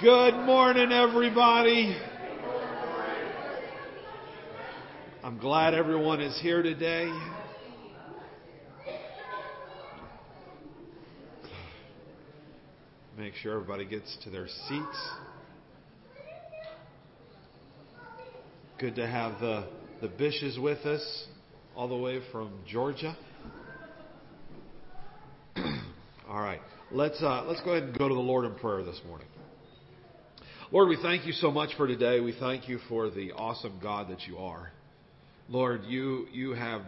Good morning, everybody. I'm glad everyone is here today. Make sure everybody gets to their seats. Good to have the, the Bishes with us, all the way from Georgia. all right, let's, uh, let's go ahead and go to the Lord in prayer this morning. Lord, we thank you so much for today. We thank you for the awesome God that you are. Lord, you, you have,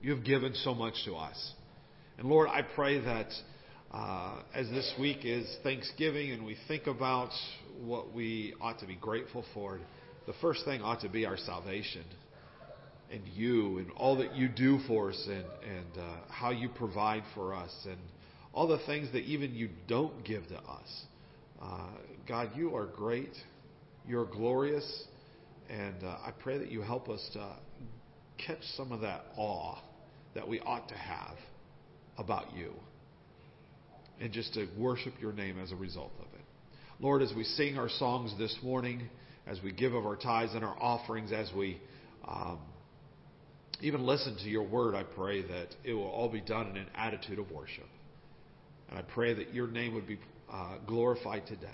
you have given so much to us. And Lord, I pray that uh, as this week is Thanksgiving and we think about what we ought to be grateful for, the first thing ought to be our salvation and you and all that you do for us and, and uh, how you provide for us and all the things that even you don't give to us. Uh, God, you are great. You're glorious. And uh, I pray that you help us to catch some of that awe that we ought to have about you. And just to worship your name as a result of it. Lord, as we sing our songs this morning, as we give of our tithes and our offerings, as we um, even listen to your word, I pray that it will all be done in an attitude of worship. And I pray that your name would be uh, glorified today.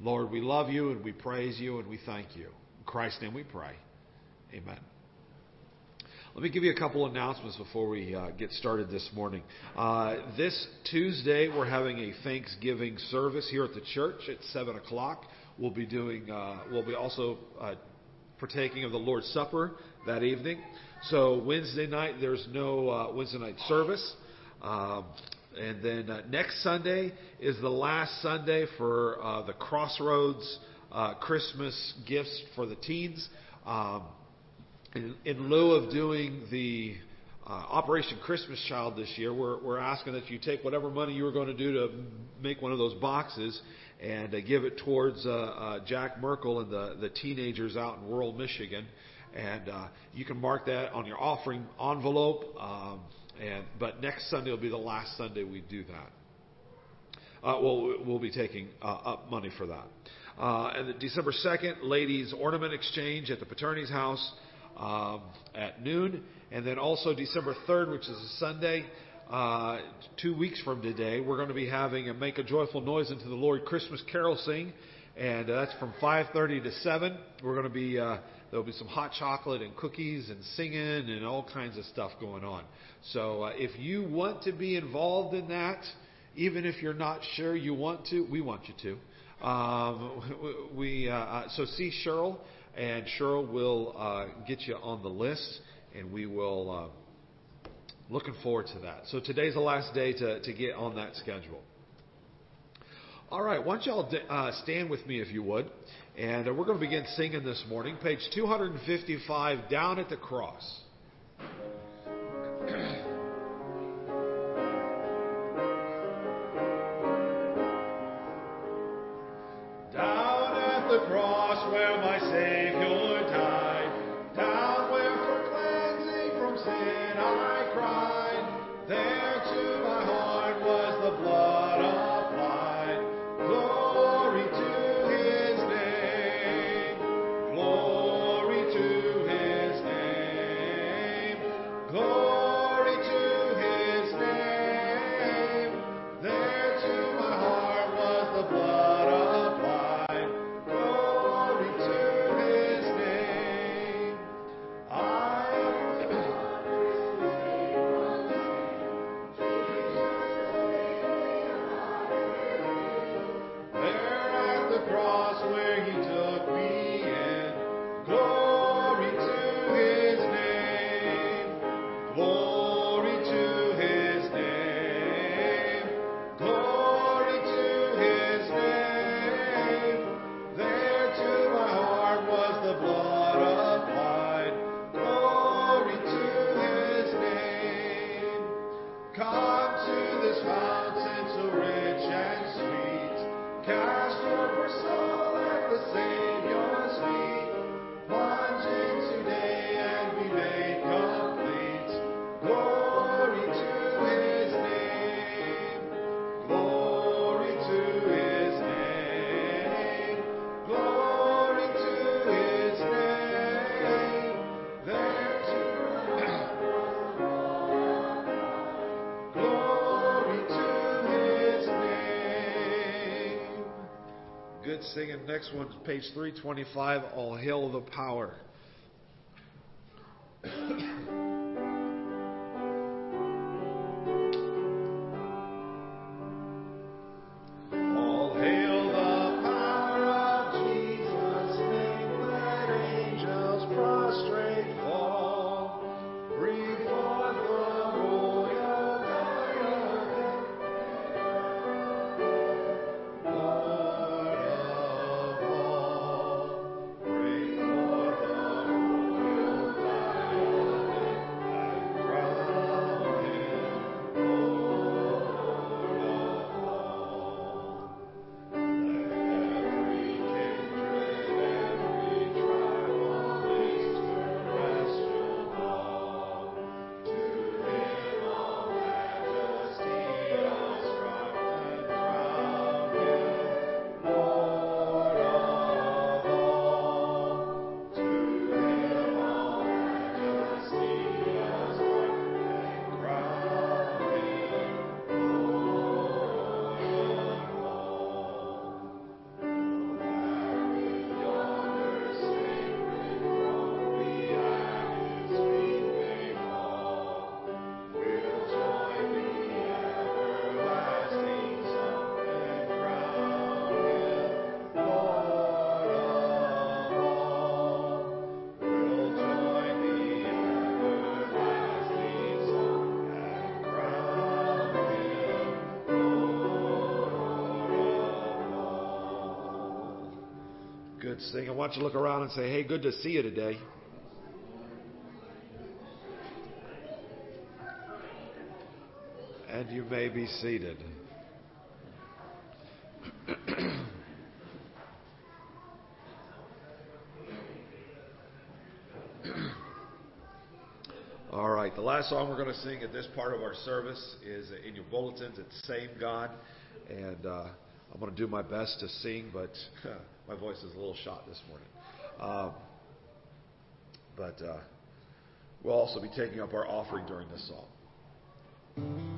Lord, we love you and we praise you and we thank you. In Christ's name we pray. Amen. Let me give you a couple announcements before we uh, get started this morning. Uh, this Tuesday, we're having a Thanksgiving service here at the church at 7 o'clock. We'll be doing, uh, we'll be also uh, partaking of the Lord's Supper that evening. So Wednesday night, there's no uh, Wednesday night service. Um, and then uh, next Sunday is the last Sunday for uh, the Crossroads uh, Christmas gifts for the teens. Um, in, in, lieu of doing the uh, Operation Christmas Child this year, we're, we're, asking that you take whatever money you were going to do to make one of those boxes and uh, give it towards uh, Jack Merkel and the, the teenagers out in rural Michigan. And you can mark that on your offering envelope. Um, and but next Sunday will be the last Sunday we do that. Uh, well, we'll be taking uh, up money for that. Uh, and the December 2nd, ladies' ornament exchange at the Paterni's house um, at noon. And then also December 3rd, which is a Sunday, uh, two weeks from today, we're going to be having a Make a Joyful Noise into the Lord Christmas Carol Sing. And uh, that's from 5.30 to 7. We're going to be uh, There'll be some hot chocolate and cookies and singing and all kinds of stuff going on. So uh, if you want to be involved in that, even if you're not sure you want to, we want you to. Um, we uh, uh, so see Cheryl, and Cheryl will uh, get you on the list, and we will. Uh, looking forward to that. So today's the last day to, to get on that schedule. All right, why don't y'all uh, stand with me if you would? And uh, we're going to begin singing this morning, page 255, Down at the Cross. Singing. Next one, page 325, All Hail the Power. Good sing. I want you to look around and say, hey, good to see you today. And you may be seated. All right, the last song we're going to sing at this part of our service is in your bulletins. It's Same God. And uh, I'm going to do my best to sing, but my voice is a little shot this morning. Um, but uh, we'll also be taking up our offering during this song.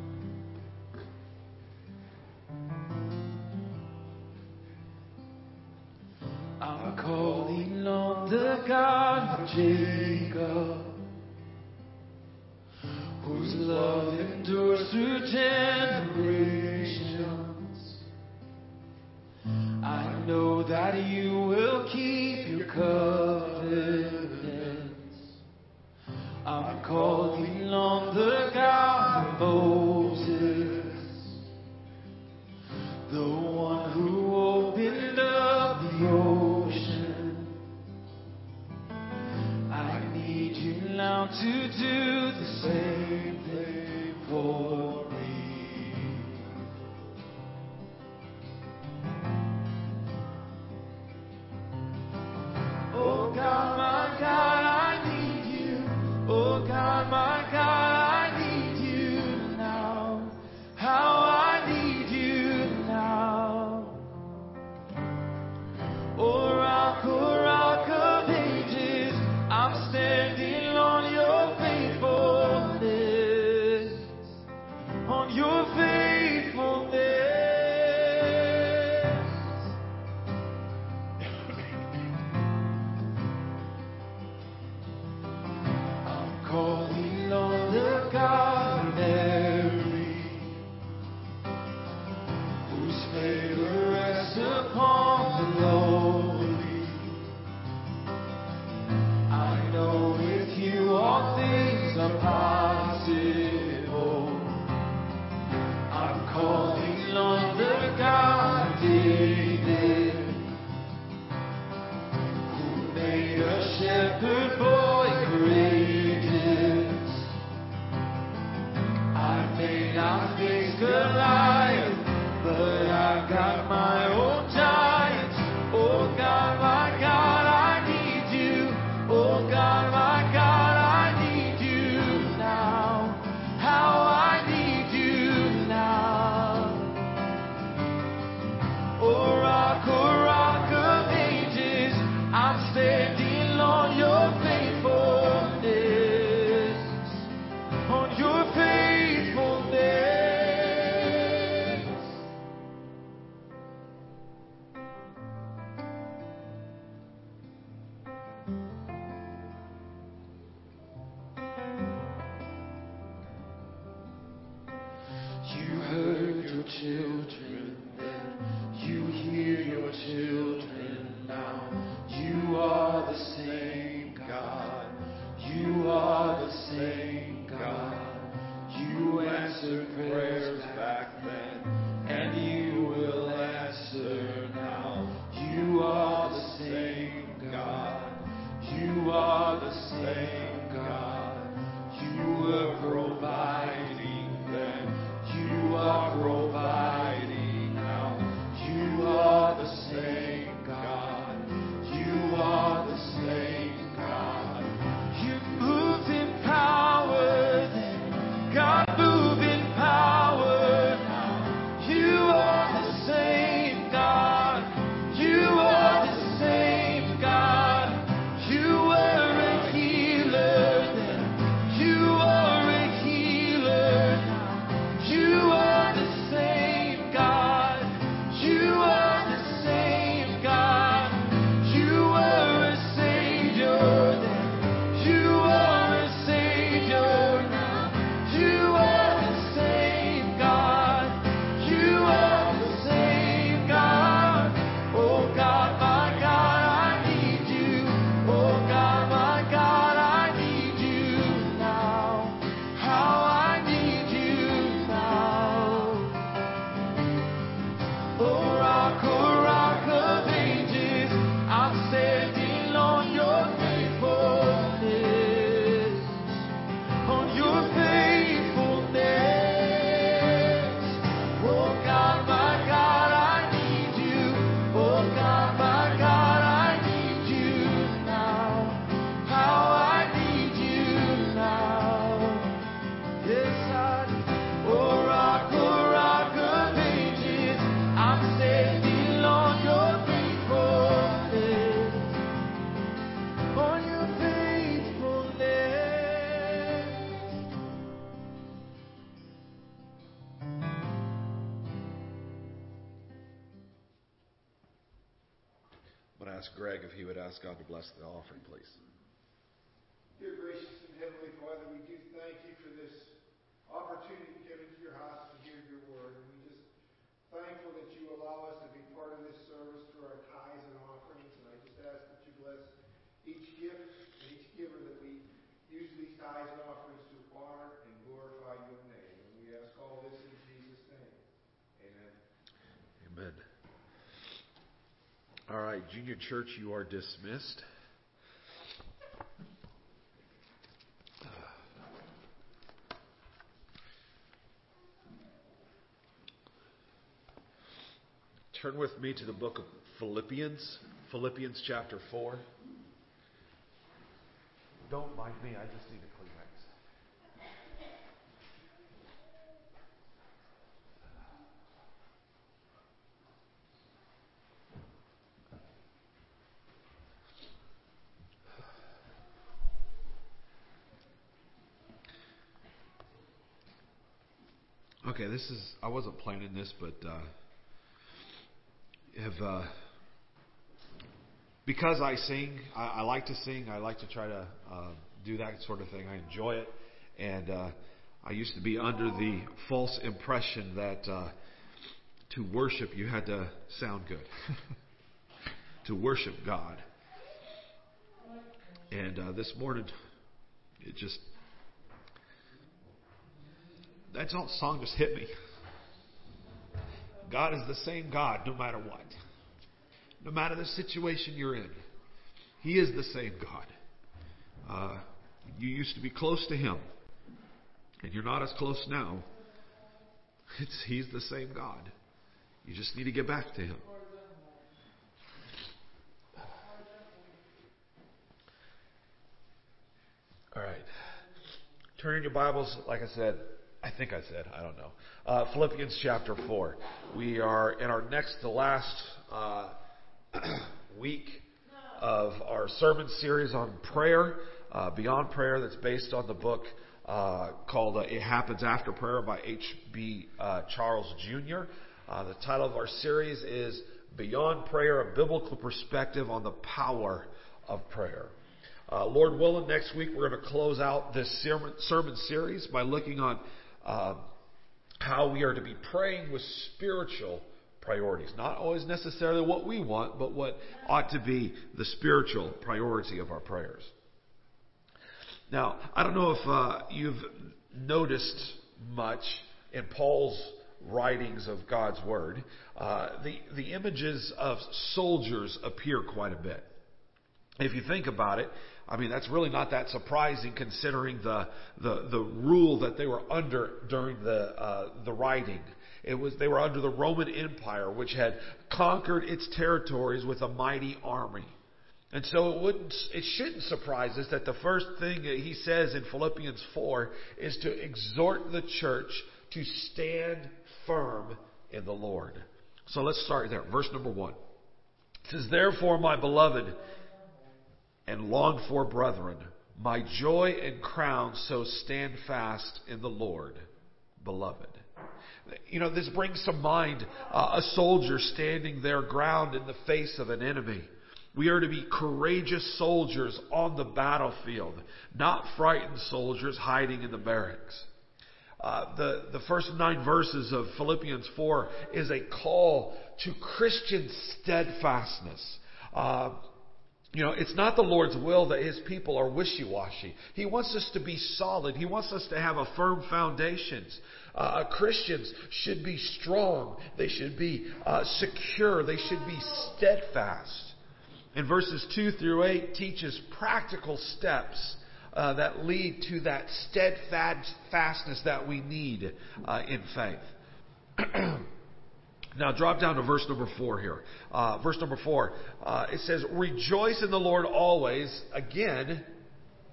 Greg if he would ask God to bless the offering, please. Dear gracious and heavenly Father, we do thank you for this opportunity to come into your house and hear your word. And we just thankful that you allow us to be part of this service through our tithes and offerings. And I just ask that you bless each gift and each giver that we use these tithes and offerings to honor and glorify your name. And we ask all this in Jesus' name. Amen. Amen. All right, Junior Church, you are dismissed. Turn with me to the book of Philippians, Philippians chapter 4. Don't mind me, I just need a Kleenex. Okay, this is. I wasn't planning this, but uh, have uh, because I sing. I, I like to sing. I like to try to uh, do that sort of thing. I enjoy it, and uh, I used to be under the false impression that uh, to worship you had to sound good. to worship God, and uh, this morning, it just that song just hit me. God is the same God no matter what. No matter the situation you're in. He is the same God. Uh, you used to be close to Him, and you're not as close now. It's, he's the same God. You just need to get back to Him. All right. Turn in your Bibles, like I said, I think I said, I don't know. Uh, Philippians chapter 4. We are in our next to last uh, week of our sermon series on prayer, uh, Beyond Prayer, that's based on the book uh, called uh, It Happens After Prayer by H.B. Uh, Charles Jr. The title of our series is Beyond Prayer, a Biblical Perspective on the Power of Prayer. Lord willing, next week we're going to close out this sermon, sermon series by looking on uh, how we are to be praying with spiritual priorities. Not always necessarily what we want, but what ought to be the spiritual priority of our prayers. Now, I don't know if uh, you've noticed much in Paul's writings of God's Word. Uh, the, the images of soldiers appear quite a bit. If you think about it, I mean, that's really not that surprising considering the, the, the rule that they were under during the, uh, the writing. It was, they were under the Roman Empire, which had conquered its territories with a mighty army. And so it wouldn't, it shouldn't surprise us that the first thing that he says in Philippians 4 is to exhort the church to stand firm in the Lord. So let's start there. Verse number 1. It says, Therefore, my beloved, and longed for brethren, my joy and crown, so stand fast in the Lord, beloved. You know, this brings to mind uh, a soldier standing their ground in the face of an enemy. We are to be courageous soldiers on the battlefield, not frightened soldiers hiding in the barracks. Uh, the, the first nine verses of Philippians 4 is a call to Christian steadfastness. Uh, you know, it's not the Lord's will that His people are wishy-washy. He wants us to be solid. He wants us to have a firm foundations. Uh, Christians should be strong. They should be uh, secure. They should be steadfast. And verses 2 through 8 teaches practical steps uh, that lead to that steadfastness that we need uh, in faith. Now, drop down to verse number four here. Uh, verse number four. Uh, it says, Rejoice in the Lord always. Again,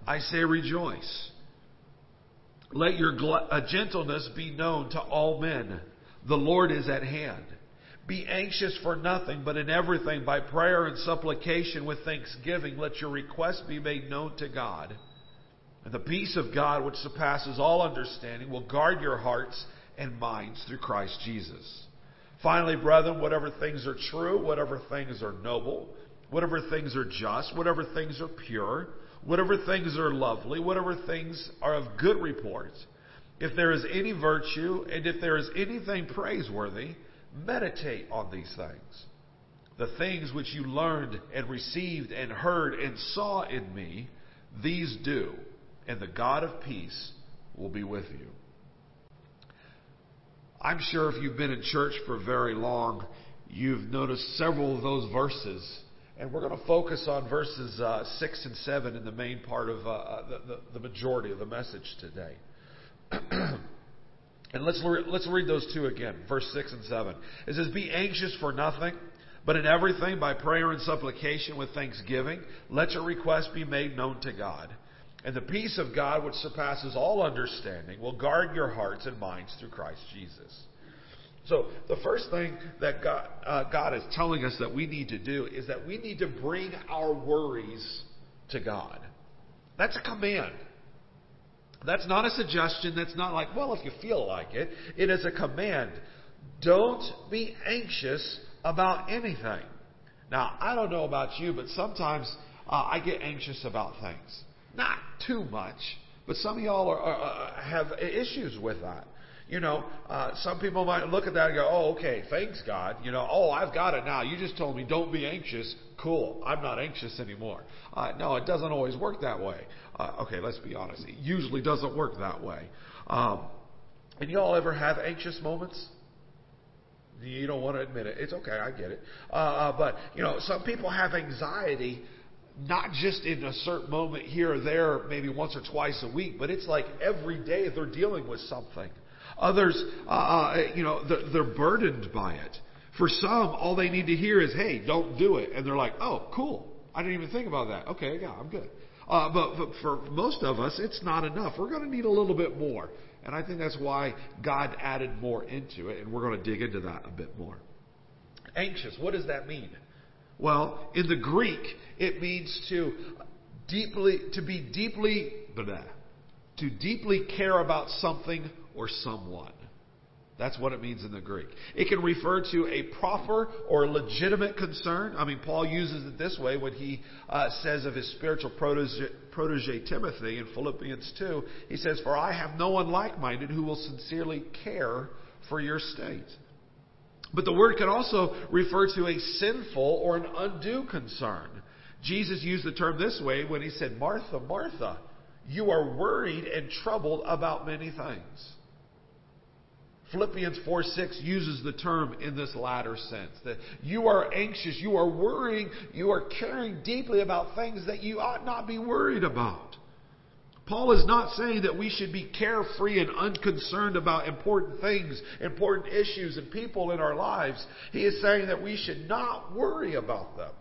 I say rejoice. Let your gl- uh, gentleness be known to all men. The Lord is at hand. Be anxious for nothing, but in everything, by prayer and supplication with thanksgiving, let your requests be made known to God. And the peace of God, which surpasses all understanding, will guard your hearts and minds through Christ Jesus. Finally, brethren, whatever things are true, whatever things are noble, whatever things are just, whatever things are pure, whatever things are lovely, whatever things are of good report, if there is any virtue and if there is anything praiseworthy, meditate on these things. The things which you learned and received and heard and saw in me, these do, and the God of peace will be with you. I'm sure if you've been in church for very long, you've noticed several of those verses. And we're going to focus on verses uh, 6 and 7 in the main part of uh, uh the, the, majority of the message today. and let's, let's read those two again, verse 6 and 7. It says, Be anxious for nothing, but in everything by prayer and supplication with thanksgiving, let your requests be made known to God. And the peace of God, which surpasses all understanding, will guard your hearts and minds through Christ Jesus. So, the first thing that God, uh, God is telling us that we need to do is that we need to bring our worries to God. That's a command. That's not a suggestion. That's not like, well, if you feel like it. It is a command. Don't be anxious about anything. Now, I don't know about you, but sometimes uh, I get anxious about things. Not too much, but some of y'all are, are, have issues with that. You know, uh, some people might look at that and go, "Oh, okay, thanks God." You know, "Oh, I've got it now. You just told me don't be anxious. Cool, I'm not anxious anymore." Uh, no, it doesn't always work that way. Uh, okay, let's be honest. It usually doesn't work that way. Um, and y'all ever have anxious moments? You don't want to admit it. It's okay. I get it. Uh, uh, but you know, some people have anxiety not just in a certain moment here or there, maybe once or twice a week, but it's like every day they're dealing with something. Others, uh, uh you know, they're, they're burdened by it. For some, all they need to hear is, "Hey, don't do it," and they're like, "Oh, cool. I didn't even think about that. Okay, yeah, I'm good." Uh, but, but for most of us, it's not enough. We're going to need a little bit more, and I think that's why God added more into it, and we're going to dig into that a bit more. Anxious. What does that mean? Well, in the Greek, it means to deeply, to be deeply, blah, to deeply care about something or someone. That's what it means in the Greek. It can refer to a proper or legitimate concern. I mean, Paul uses it this way when he uh, says of his spiritual protege, protege Timothy in Philippians 2. He says, For I have no one like minded who will sincerely care for your state. But the word can also refer to a sinful or an undue concern. Jesus used the term this way when he said, Martha, Martha, you are worried and troubled about many things. Philippians 4 6 uses the term in this latter sense that you are anxious, you are worrying, you are caring deeply about things that you ought not be worried about. Paul is not saying that we should be carefree and unconcerned about important things, important issues, and people in our lives. He is saying that we should not worry about them.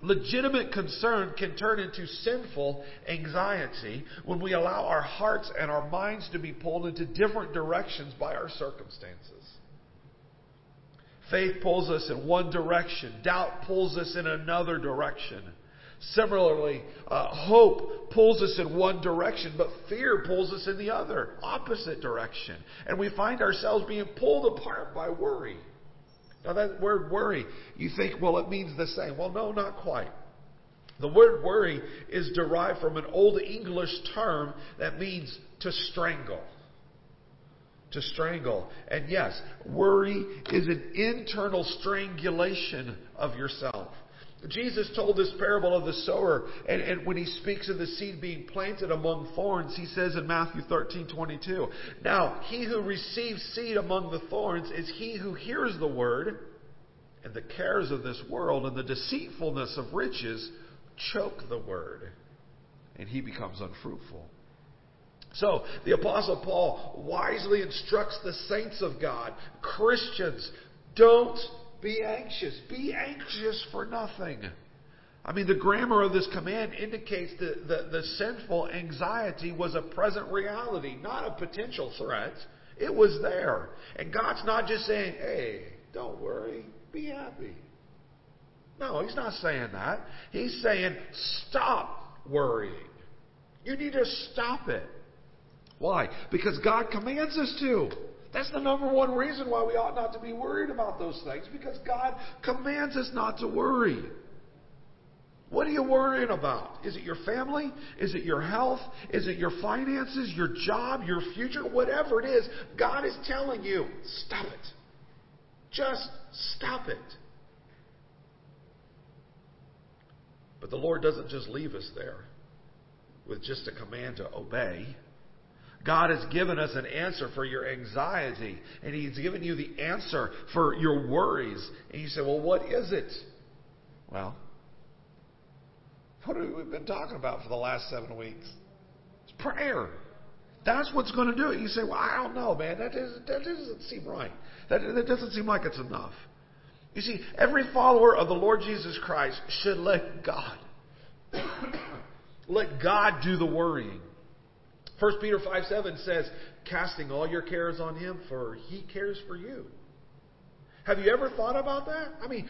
Legitimate concern can turn into sinful anxiety when we allow our hearts and our minds to be pulled into different directions by our circumstances. Faith pulls us in one direction, doubt pulls us in another direction. Similarly, uh, hope pulls us in one direction, but fear pulls us in the other, opposite direction. And we find ourselves being pulled apart by worry. Now, that word worry, you think, well, it means the same. Well, no, not quite. The word worry is derived from an Old English term that means to strangle. To strangle. And yes, worry is an internal strangulation of yourself. Jesus told this parable of the sower, and, and, when he speaks of the seed being planted among thorns, he says in Matthew 13, 22, Now, he who receives seed among the thorns is he who hears the word, and the cares of this world and the deceitfulness of riches choke the word, and he becomes unfruitful. So, the Apostle Paul wisely instructs the saints of God, Christians, Don't be anxious. Be anxious for nothing. I mean, the grammar of this command indicates that the, the sinful anxiety was a present reality, not a potential threat. It was there. And God's not just saying, hey, don't worry, be happy. No, He's not saying that. He's saying, stop worrying. You need to stop it. Why? Because God commands us to. That's the number one reason why we ought not to be worried about those things, because God commands us not to worry. What are you worrying about? Is it your family? Is it your health? Is it your finances, your job, your future? Whatever it is, God is telling you, stop it. Just stop it. But the Lord doesn't just leave us there with just a command to obey. God has given us an answer for your anxiety, and He's given you the answer for your worries. And you say, Well, what is it? Well, what have we been talking about for the last seven weeks? It's prayer. That's what's going to do it. You say, Well, I don't know, man. That doesn't, that doesn't seem right. That, that doesn't seem like it's enough. You see, every follower of the Lord Jesus Christ should let God, let God do the worrying. 1 Peter 5 7 says, casting all your cares on him, for he cares for you. Have you ever thought about that? I mean,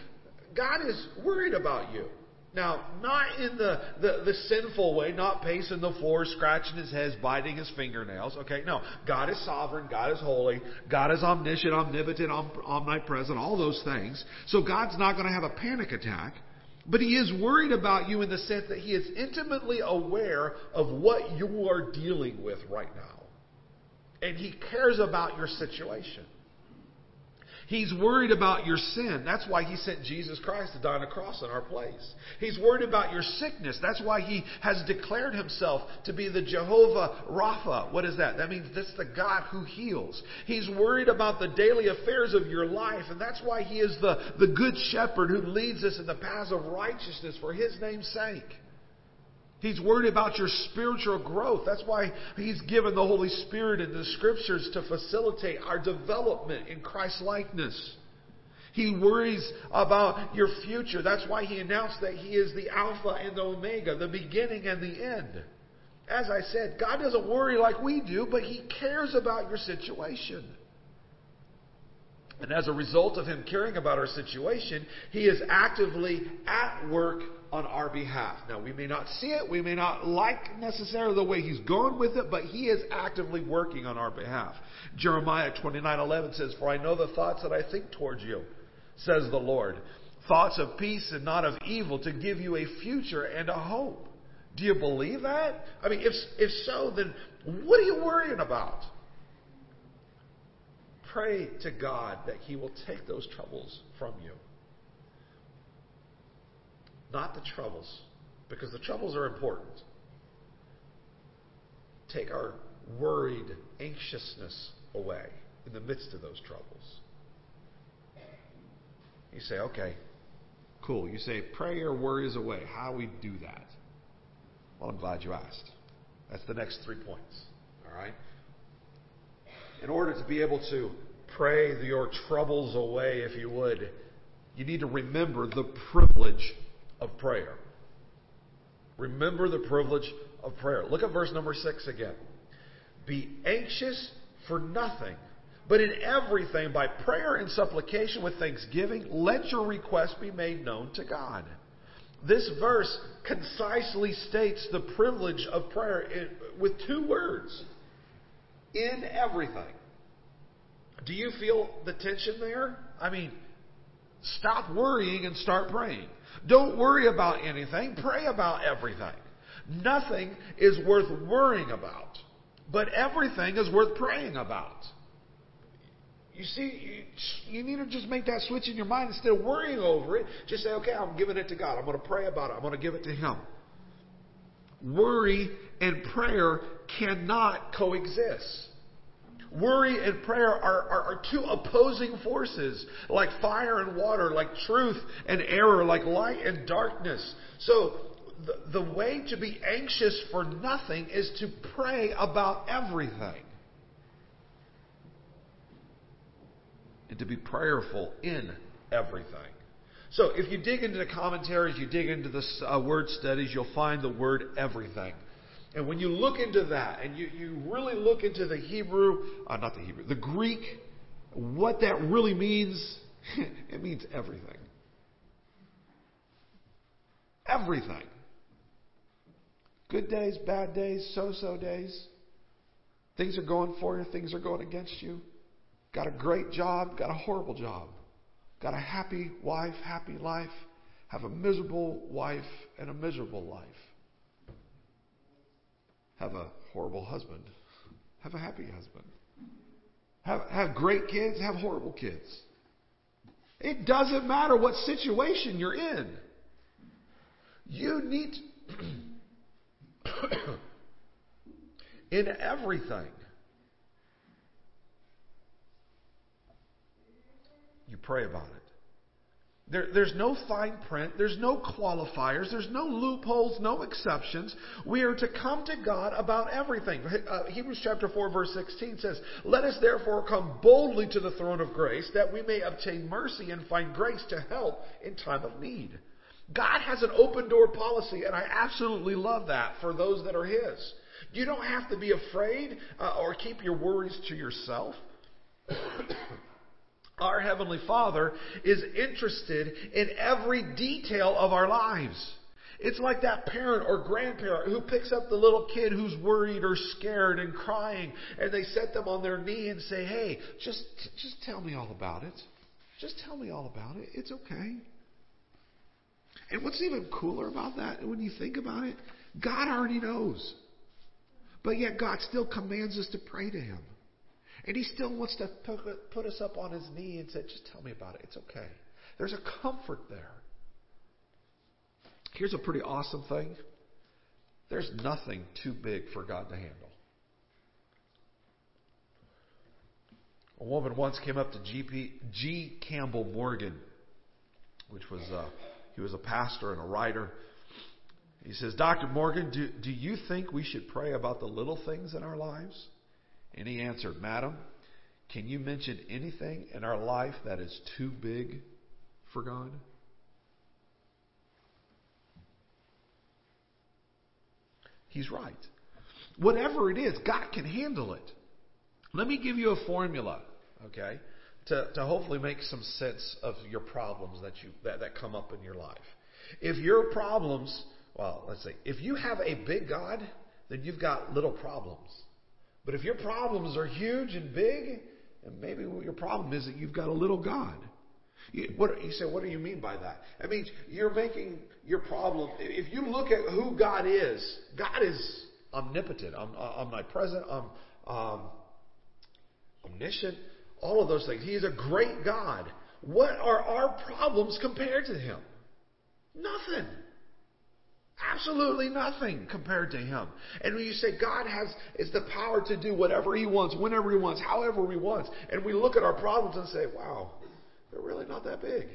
God is worried about you. Now, not in the, the, the, sinful way, not pacing the floor, scratching his head, biting his fingernails. Okay, no. God is sovereign. God is holy. God is omniscient, omnipotent, omnipresent, all those things. So God's not going to have a panic attack. But he is worried about you in the sense that he is intimately aware of what you are dealing with right now. And he cares about your situation. He's worried about your sin. That's why he sent Jesus Christ to die on a cross in our place. He's worried about your sickness. That's why he has declared himself to be the Jehovah Rapha. What is that? That means that's the God who heals. He's worried about the daily affairs of your life, and that's why he is the, the good shepherd who leads us in the paths of righteousness for his name's sake. He's worried about your spiritual growth. That's why He's given the Holy Spirit in the Scriptures to facilitate our development in Christ likeness. He worries about your future. That's why He announced that He is the Alpha and the Omega, the beginning and the end. As I said, God doesn't worry like we do, but He cares about your situation. And as a result of Him caring about our situation, He is actively at work on our behalf. Now, we may not see it, we may not like necessarily the way He's going with it, but He is actively working on our behalf. Jeremiah 29:11 says, "For I know the thoughts that I think towards you," says the Lord, thoughts of peace and not of evil, to give you a future and a hope. Do you believe that? I mean, if if so, then what are you worrying about? Pray to God that He will take those troubles from you. Not the troubles, because the troubles are important. Take our worried anxiousness away in the midst of those troubles. You say, okay, cool. You say, pray your worries away. How we do that? Well, I'm glad you asked. That's the next three points. All right? in order to be able to pray your troubles away, if you would, you need to remember the privilege of prayer. Remember the privilege of prayer. Look at verse number six again. Be anxious for nothing, but in everything, by prayer and supplication with thanksgiving, let your request be made known to God. This verse concisely states the privilege of prayer with two words in everything. Do you feel the tension there? I mean, stop worrying and start praying. Don't worry about anything, pray about everything. Nothing is worth worrying about, but everything is worth praying about. You see, you, need to just make that switch in your mind instead of worrying over it. Just say, okay, I'm giving it to God. I'm going to pray about it. I'm going to give it to Him. Worry and prayer cannot coexist. Worry and prayer are, are, are, two opposing forces, like fire and water, like truth and error, like light and darkness. So, the, the way to be anxious for nothing is to pray about everything. and to be prayerful in everything. So if you dig into the commentaries, you dig into the uh, word studies, you'll find the word everything. And when you look into that and you, you really look into the Hebrew, uh, not the Hebrew, the Greek, what that really means, it means everything. Everything. Good days, bad days, so so days. Things are going for you, things are going against you. Got a great job, got a horrible job. Got a happy wife, happy life. Have a miserable wife and a miserable life. Have a horrible husband. Have a happy husband. Have, have great kids, have horrible kids. It doesn't matter what situation you're in. You need in everything. You pray about it. There, there's no fine print. There's no qualifiers. There's no loopholes, no exceptions. We are to come to God about everything. Uh, Hebrews chapter 4 verse 16 says, Let us therefore come boldly to the throne of grace that we may obtain mercy and find grace to help in time of need. God has an open door policy and I absolutely love that for those that are His. You don't have to be afraid uh, or keep your worries to yourself. Our Heavenly Father is interested in every detail of our lives. It's like that parent or grandparent who picks up the little kid who's worried or scared and crying and they set them on their knee and say, "Hey, just just tell me all about it. Just tell me all about it. It's okay." And what's even cooler about that when you think about it, God already knows. But yet God still commands us to pray to him. And he still wants to put us up on his knee and say, just tell me about it. It's okay. There's a comfort there. Here's a pretty awesome thing there's nothing too big for God to handle. A woman once came up to G. Campbell Morgan, which was uh, he was a pastor and a writer. He says, Dr. Morgan, do, do you think we should pray about the little things in our lives? And he answered, Madam, can you mention anything in our life that is too big for God? He's right. Whatever it is, God can handle it. Let me give you a formula, okay, to, to hopefully make some sense of your problems that, you, that, that come up in your life. If your problems, well, let's say, if you have a big God, then you've got little problems. But if your problems are huge and big, and maybe your problem is that you've got a little God. You, what, you say, what do you mean by that? I mean, you're making your problem. If you look at who God is, God is omnipotent, omnipresent, um, um, omniscient, all of those things. He is a great God. What are our problems compared to Him? Nothing. Absolutely nothing compared to him. And when you say God has is the power to do whatever he wants, whenever he wants, however he wants, and we look at our problems and say, wow, they're really not that big.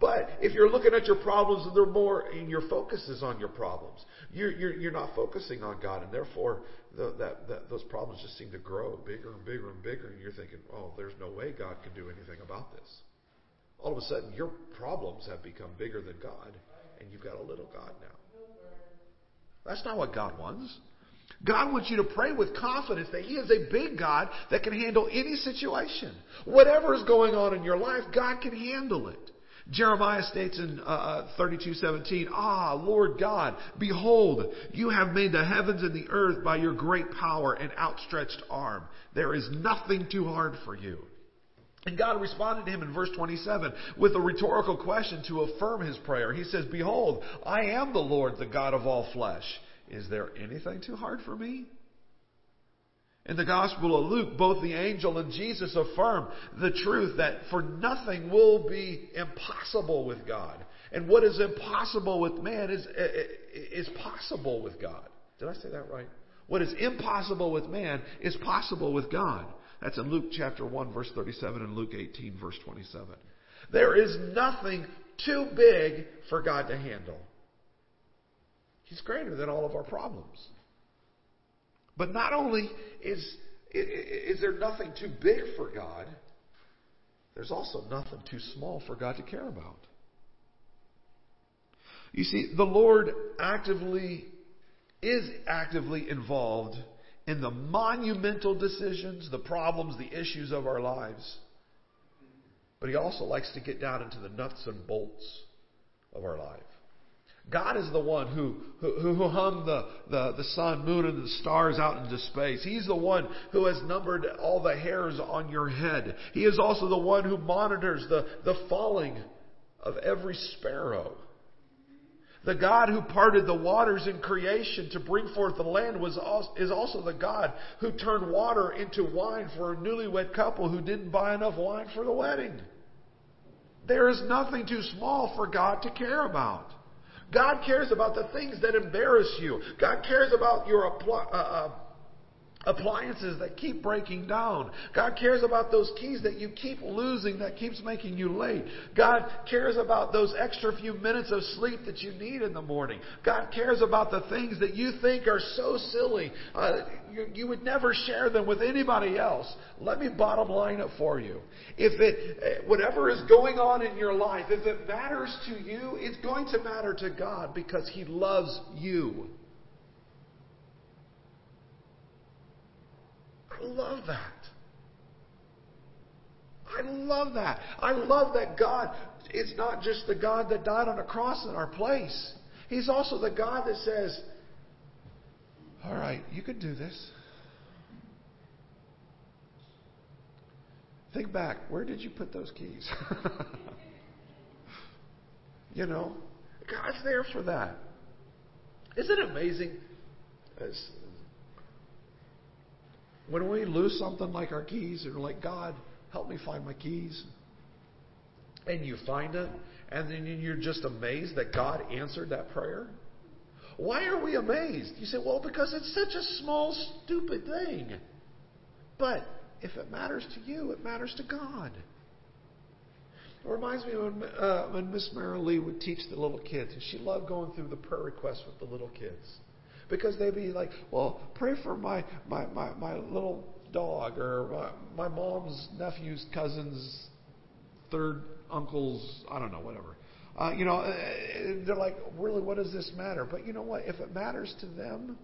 But if you're looking at your problems and they're more, and your focus is on your problems, you're, you're, you're not focusing on God, and therefore the, that, that, those problems just seem to grow bigger and bigger and bigger, and you're thinking, oh, there's no way God can do anything about this. All of a sudden, your problems have become bigger than God, and you've got a little God now. That's not what God wants. God wants you to pray with confidence that He is a big God that can handle any situation. Whatever is going on in your life, God can handle it. Jeremiah states in uh, 32:17, uh, "Ah, Lord God, behold, you have made the heavens and the earth by your great power and outstretched arm. There is nothing too hard for you." And God responded to him in verse 27 with a rhetorical question to affirm his prayer. He says, Behold, I am the Lord, the God of all flesh. Is there anything too hard for me? In the Gospel of Luke, both the angel and Jesus affirm the truth that for nothing will be impossible with God. And what is impossible with man is, is possible with God. Did I say that right? What is impossible with man is possible with God. That's in Luke chapter 1 verse 37 and Luke 18 verse 27. There is nothing too big for God to handle. He's greater than all of our problems. But not only is, is there nothing too big for God, there's also nothing too small for God to care about. You see, the Lord actively is actively involved in the monumental decisions, the problems, the issues of our lives. But He also likes to get down into the nuts and bolts of our life. God is the one who, who, who hung the, the, the sun, moon, and the stars out into space. He's the one who has numbered all the hairs on your head. He is also the one who monitors the, the falling of every sparrow. The God who parted the waters in creation to bring forth the land was also, is also the God who turned water into wine for a newlywed couple who didn't buy enough wine for the wedding. There is nothing too small for God to care about. God cares about the things that embarrass you. God cares about your uh, uh, appliances that keep breaking down. God cares about those keys that you keep losing that keeps making you late. God cares about those extra few minutes of sleep that you need in the morning. God cares about the things that you think are so silly. Uh, you, you, would never share them with anybody else. Let me bottom line it for you. If it, whatever is going on in your life, if it matters to you, it's going to matter to God because He loves you. I love that. I love that. I love that God is not just the God that died on a cross in our place. He's also the God that says, All right, you can do this. Think back. Where did you put those keys? you know, God's there for that. Isn't it amazing? When we lose something like our keys, or like, God, help me find my keys, and you find it, and then you're just amazed that God answered that prayer. Why are we amazed? You say, well, because it's such a small, stupid thing. But if it matters to you, it matters to God. It reminds me when, uh, when Miss Lee would teach the little kids, and she loved going through the prayer requests with the little kids. Because they'd be like, well, pray for my, my, my, my little dog or my, my mom's nephew's cousin's third uncle's, I don't know, whatever. Uh, you know, uh, they're like, really, what does this matter? But you know what? If it matters to them,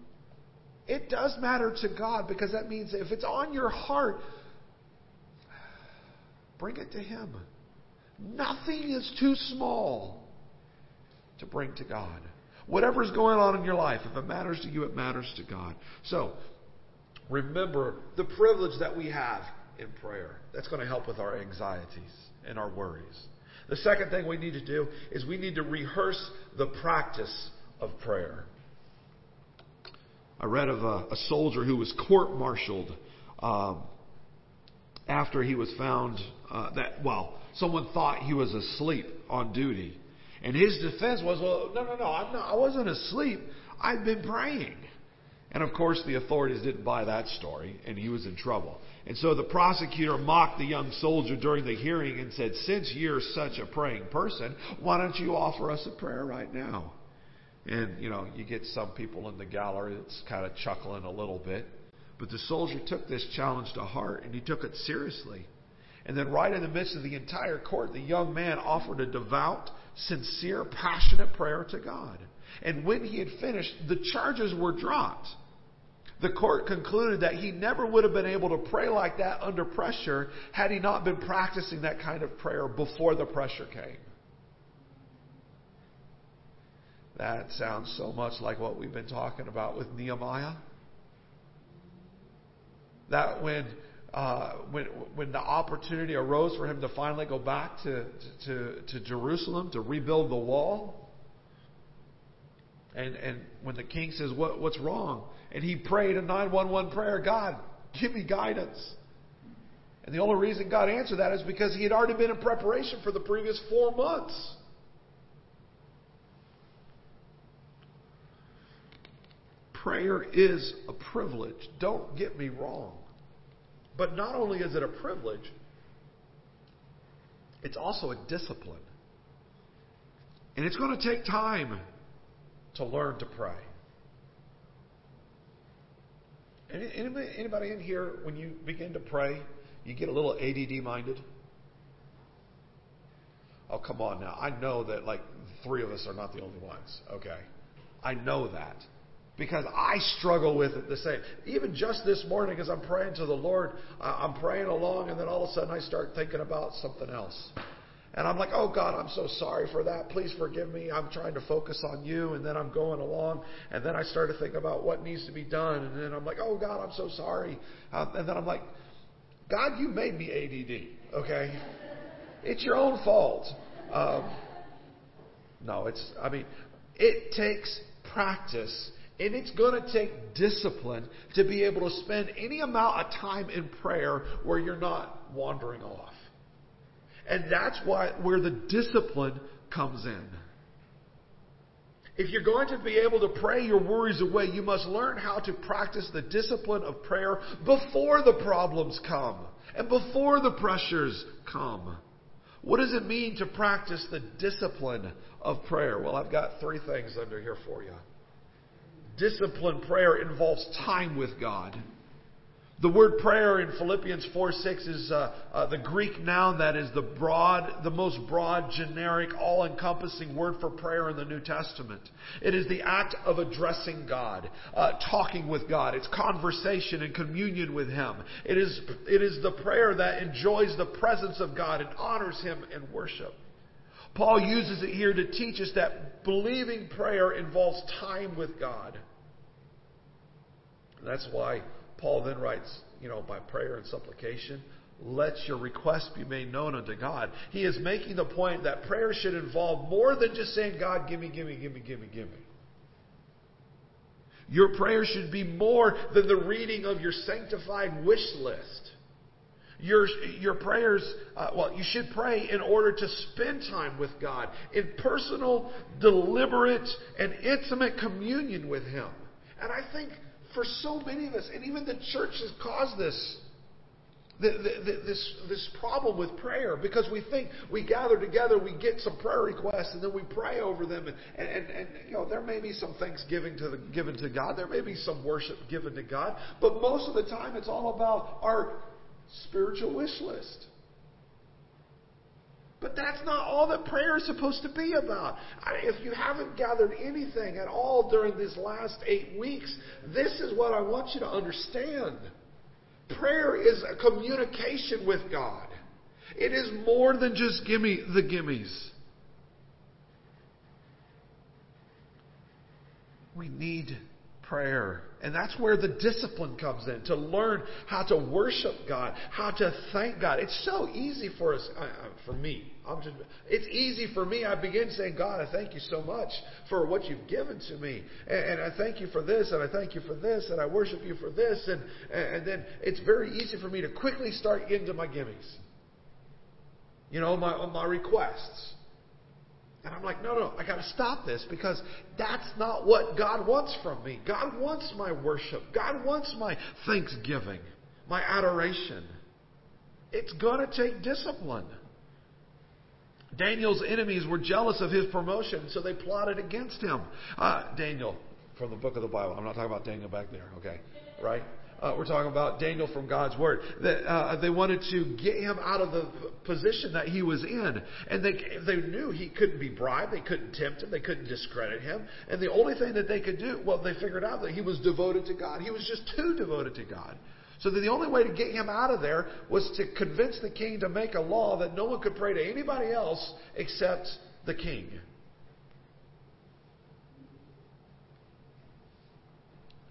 it does matter to God because that means if it's on your heart, bring it to Him. Nothing is too small to bring to God. Whatever's going on in your life, if it matters to you, it matters to God. So, remember the privilege that we have in prayer. That's going to help with our anxieties and our worries. The second thing we need to do is we need to rehearse the practice of prayer. I read of a, a soldier who was court martialed um, after he was found uh, that, well, someone thought he was asleep on duty. And his defense was, well, no, no, no, I'm not, I wasn't asleep. I've been praying. And of course, the authorities didn't buy that story, and he was in trouble. And so the prosecutor mocked the young soldier during the hearing and said, Since you're such a praying person, why don't you offer us a prayer right now? And, you know, you get some people in the gallery that's kind of chuckling a little bit. But the soldier took this challenge to heart, and he took it seriously. And then, right in the midst of the entire court, the young man offered a devout, sincere, passionate prayer to God. And when he had finished, the charges were dropped. The court concluded that he never would have been able to pray like that under pressure had he not been practicing that kind of prayer before the pressure came. That sounds so much like what we've been talking about with Nehemiah. That when uh, when, when the opportunity arose for him to finally go back to, to, to Jerusalem to rebuild the wall. And, and when the king says, what, What's wrong? And he prayed a 911 prayer God, give me guidance. And the only reason God answered that is because he had already been in preparation for the previous four months. Prayer is a privilege. Don't get me wrong. But not only is it a privilege, it's also a discipline. And it's going to take time to learn to pray. Anybody, anybody in here, when you begin to pray, you get a little ADD minded? Oh, come on now. I know that like three of us are not the only ones. Okay. I know that. Because I struggle with it the same. Even just this morning, as I'm praying to the Lord, I'm praying along, and then all of a sudden I start thinking about something else. And I'm like, oh God, I'm so sorry for that. Please forgive me. I'm trying to focus on you. And then I'm going along. And then I start to think about what needs to be done. And then I'm like, oh God, I'm so sorry. Um, and then I'm like, God, you made me ADD. Okay? It's your own fault. Um, no, it's, I mean, it takes practice and it's going to take discipline to be able to spend any amount of time in prayer where you're not wandering off. And that's why where the discipline comes in. If you're going to be able to pray your worries away, you must learn how to practice the discipline of prayer before the problems come and before the pressures come. What does it mean to practice the discipline of prayer? Well, I've got three things under here for you. Disciplined prayer involves time with God. The word prayer in Philippians 4 6 is uh, uh, the Greek noun that is the broad, the most broad, generic, all encompassing word for prayer in the New Testament. It is the act of addressing God, uh, talking with God. It's conversation and communion with Him. It is, it is the prayer that enjoys the presence of God and honors Him in worship. Paul uses it here to teach us that believing prayer involves time with God. That's why Paul then writes, you know, by prayer and supplication, let your request be made known unto God. He is making the point that prayer should involve more than just saying, God, give me, give me, give me, give me, give me. Your prayer should be more than the reading of your sanctified wish list. Your, your prayers, uh, well, you should pray in order to spend time with God in personal, deliberate, and intimate communion with Him. And I think for so many of us, and even the church has caused this. The, the, the, this, this problem with prayer because we think we gather together, we get some prayer requests, and then we pray over them. And, and, and, you know, there may be some thanksgiving to the, given to God, there may be some worship given to God, but most of the time it's all about our spiritual wish list. But that's not all that prayer is supposed to be about. If you haven't gathered anything at all during these last eight weeks, this is what I want you to understand. Prayer is a communication with God. It is more than just gimme the gimmies. We need prayer. And that's where the discipline comes in to learn how to worship God, how to thank God. It's so easy for us, for me. Just, it's easy for me. I begin saying, God, I thank you so much for what you've given to me. And, and I thank you for this, and I thank you for this, and I worship you for this. And, and then it's very easy for me to quickly start into my gimmies. You know, my, my requests. And I'm like, no, no, I got to stop this because that's not what God wants from me. God wants my worship. God wants my thanksgiving, my adoration. It's going to take discipline. Daniel's enemies were jealous of his promotion, so they plotted against him. Uh, Daniel, from the book of the Bible. I'm not talking about Daniel back there, okay? Right? Uh, we're talking about Daniel from God's Word. That uh, they wanted to get him out of the position that he was in, and they they knew he couldn't be bribed. They couldn't tempt him. They couldn't discredit him. And the only thing that they could do, well, they figured out that he was devoted to God. He was just too devoted to God. So that the only way to get him out of there was to convince the king to make a law that no one could pray to anybody else except the king.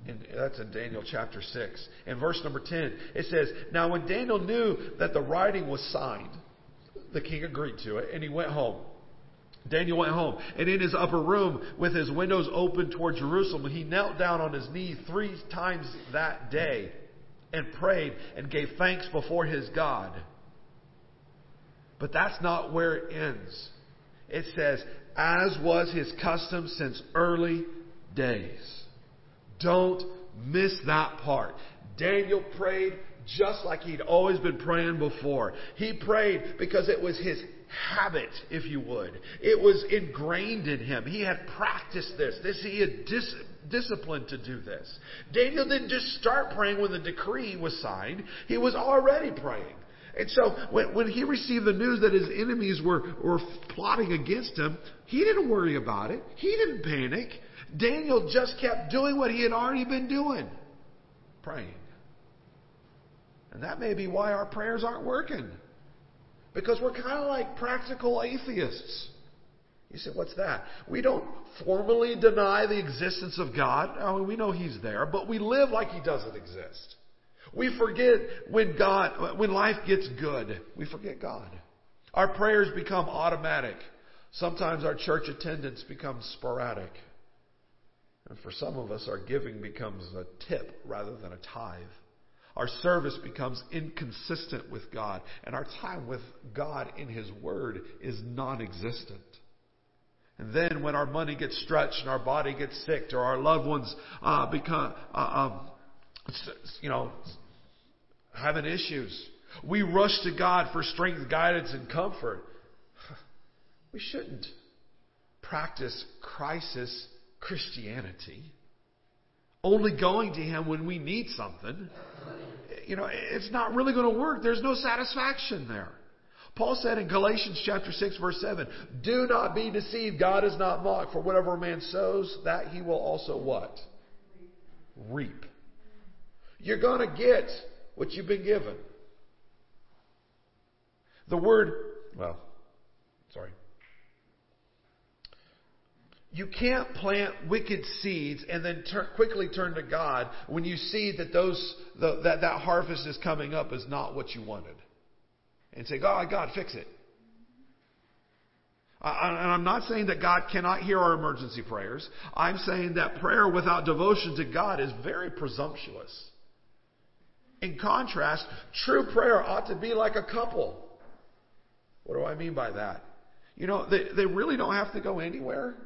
And that's in Daniel chapter 6. In verse number 10, it says, Now when Daniel knew that the writing was signed, the king agreed to it, and he went home. Daniel went home, and in his upper room, with his windows open toward Jerusalem, he knelt down on his knee three times that day and prayed and gave thanks before his God. But that's not where it ends. It says, as was his custom since early days. Don't miss that part. Daniel prayed just like he'd always been praying before. He prayed because it was his habit, if you would. It was ingrained in him. He had practiced this. This he had dis- disciplined to do this. Daniel didn't just start praying when the decree was signed. He was already praying. And so when, when he received the news that his enemies were, were plotting against him, he didn't worry about it. He didn't panic. Daniel just kept doing what he had already been doing praying. And that may be why our prayers aren't working. Because we're kind of like practical atheists. You say, what's that? We don't formally deny the existence of God. I mean, we know He's there, but we live like He doesn't exist. We forget when God, when life gets good, we forget God. Our prayers become automatic. Sometimes our church attendance becomes sporadic. And for some of us, our giving becomes a tip rather than a tithe. Our service becomes inconsistent with God, and our time with God in His Word is non existent. And then when our money gets stretched and our body gets sick or our loved ones uh, become, uh, um, you know, having issues, we rush to God for strength, guidance, and comfort. We shouldn't practice crisis Christianity. Only going to Him when we need something. You know, it's not really going to work. There's no satisfaction there. Paul said in Galatians chapter 6 verse 7, Do not be deceived. God is not mocked. For whatever a man sows, that he will also what? Reap. You're going to get what you've been given. The word, well, sorry. You can't plant wicked seeds and then quickly turn to God when you see that those the, that that harvest is coming up is not what you wanted and say, God, God, fix it. and I'm not saying that God cannot hear our emergency prayers. I'm saying that prayer without devotion to God is very presumptuous. In contrast, true prayer ought to be like a couple. What do I mean by that? You know, they, they really don't have to go anywhere